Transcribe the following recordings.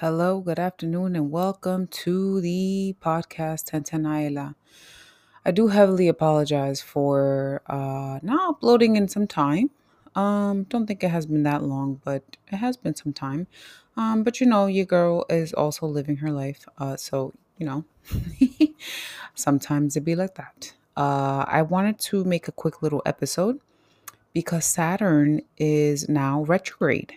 Hello, good afternoon, and welcome to the podcast Tentanaila. I do heavily apologize for uh, not uploading in some time. Um, don't think it has been that long, but it has been some time. Um, but you know, your girl is also living her life, uh, so you know, sometimes it be like that. Uh, I wanted to make a quick little episode because Saturn is now retrograde.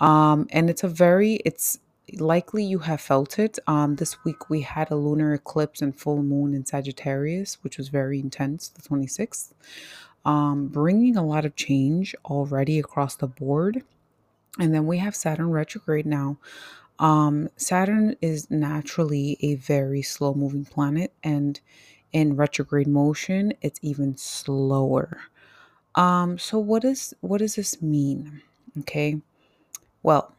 Um, and it's a very, it's likely you have felt it. Um, this week we had a lunar eclipse and full moon in Sagittarius, which was very intense, the 26th, um, bringing a lot of change already across the board. And then we have Saturn retrograde now. Um, Saturn is naturally a very slow moving planet, and in retrograde motion, it's even slower. Um, so what is what does this mean? Okay. Well,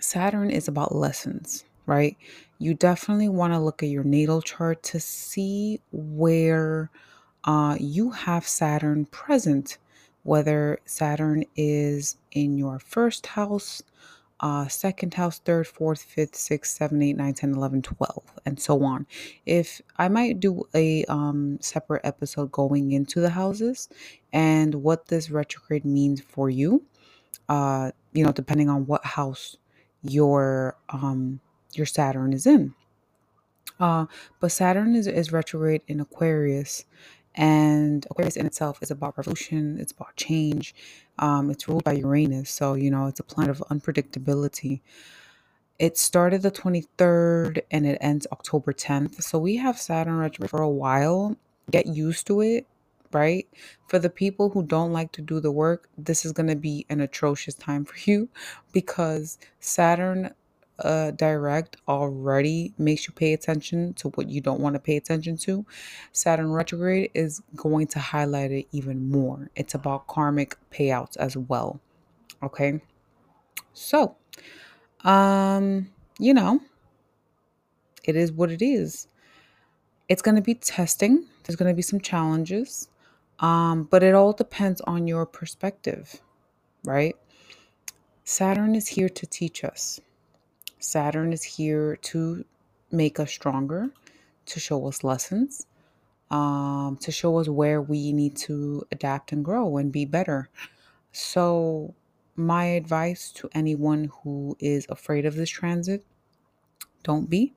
Saturn is about lessons, right? You definitely want to look at your natal chart to see where uh, you have Saturn present, whether Saturn is in your first house, uh, second house, third, fourth, fifth, sixth, seven, eight, nine, 10, 11, 12, and so on. If I might do a um, separate episode going into the houses and what this retrograde means for you, uh, you know, depending on what house your um your Saturn is in. Uh, but Saturn is, is retrograde in Aquarius, and Aquarius in itself is about revolution, it's about change. Um, it's ruled by Uranus, so you know it's a planet of unpredictability. It started the 23rd and it ends October 10th. So we have Saturn retrograde for a while. Get used to it, right? For the people who don't like to do the work, this is going to be an atrocious time for you because Saturn uh, direct already makes you pay attention to what you don't want to pay attention to. Saturn retrograde is going to highlight it even more. It's about karmic payouts as well. Okay. So, um, you know, it is what it is. It's going to be testing. There's going to be some challenges. Um, but it all depends on your perspective, right? Saturn is here to teach us. Saturn is here to make us stronger, to show us lessons, um, to show us where we need to adapt and grow and be better. So, my advice to anyone who is afraid of this transit don't be.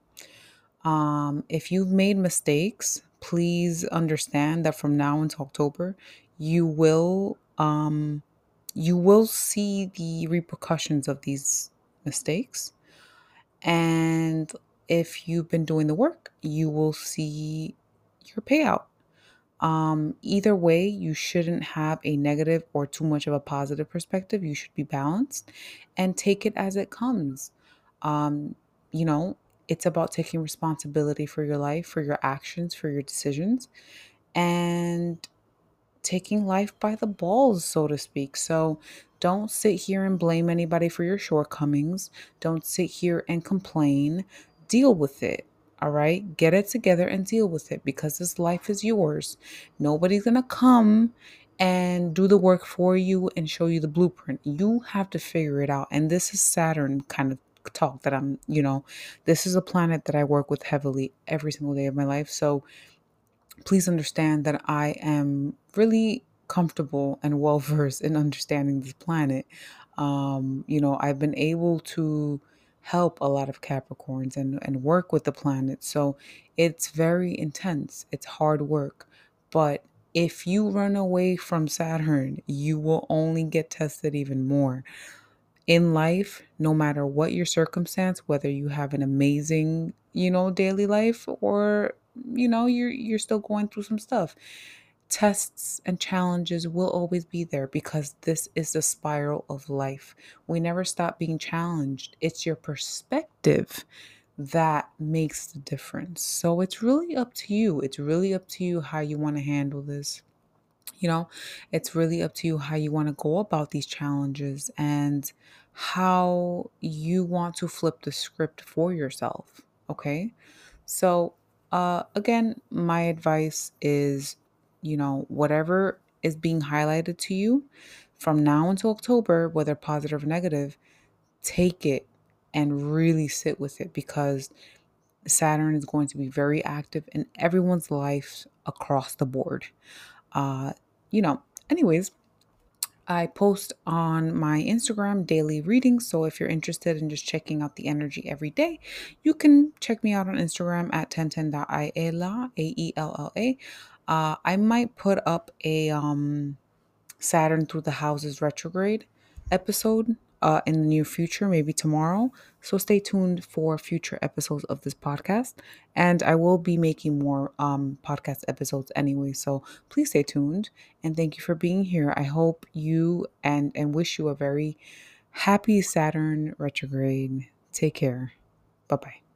Um, if you've made mistakes, please understand that from now until October, you will um, you will see the repercussions of these mistakes. And if you've been doing the work, you will see your payout. Um, either way, you shouldn't have a negative or too much of a positive perspective. You should be balanced and take it as it comes. Um, you know, it's about taking responsibility for your life, for your actions, for your decisions, and taking life by the balls, so to speak. So don't sit here and blame anybody for your shortcomings. Don't sit here and complain. Deal with it. All right. Get it together and deal with it because this life is yours. Nobody's to come and do the work for you and show you the blueprint. You have to figure it out. And this is Saturn kind of talk that I'm, you know, this is a planet that I work with heavily every single day of my life. So please understand that I am really comfortable and well versed in understanding this planet. Um, you know, I've been able to help a lot of Capricorns and, and work with the planet. So it's very intense, it's hard work. But if you run away from Saturn, you will only get tested even more in life, no matter what your circumstance, whether you have an amazing, you know, daily life or you know, you're you're still going through some stuff. Tests and challenges will always be there because this is the spiral of life. We never stop being challenged. It's your perspective that makes the difference. So it's really up to you. It's really up to you how you want to handle this. You know, it's really up to you how you want to go about these challenges and how you want to flip the script for yourself. Okay. So, uh, again, my advice is, you know, whatever is being highlighted to you from now until October, whether positive or negative, take it and really sit with it because Saturn is going to be very active in everyone's life across the board. Uh, you know, anyways, I post on my Instagram daily readings. So if you're interested in just checking out the energy every day, you can check me out on Instagram at 1010.aella, A-E-L-L-A. Uh, I might put up a um, Saturn through the houses retrograde episode uh, in the near future, maybe tomorrow. So stay tuned for future episodes of this podcast. And I will be making more um, podcast episodes anyway. So please stay tuned. And thank you for being here. I hope you and, and wish you a very happy Saturn retrograde. Take care. Bye bye.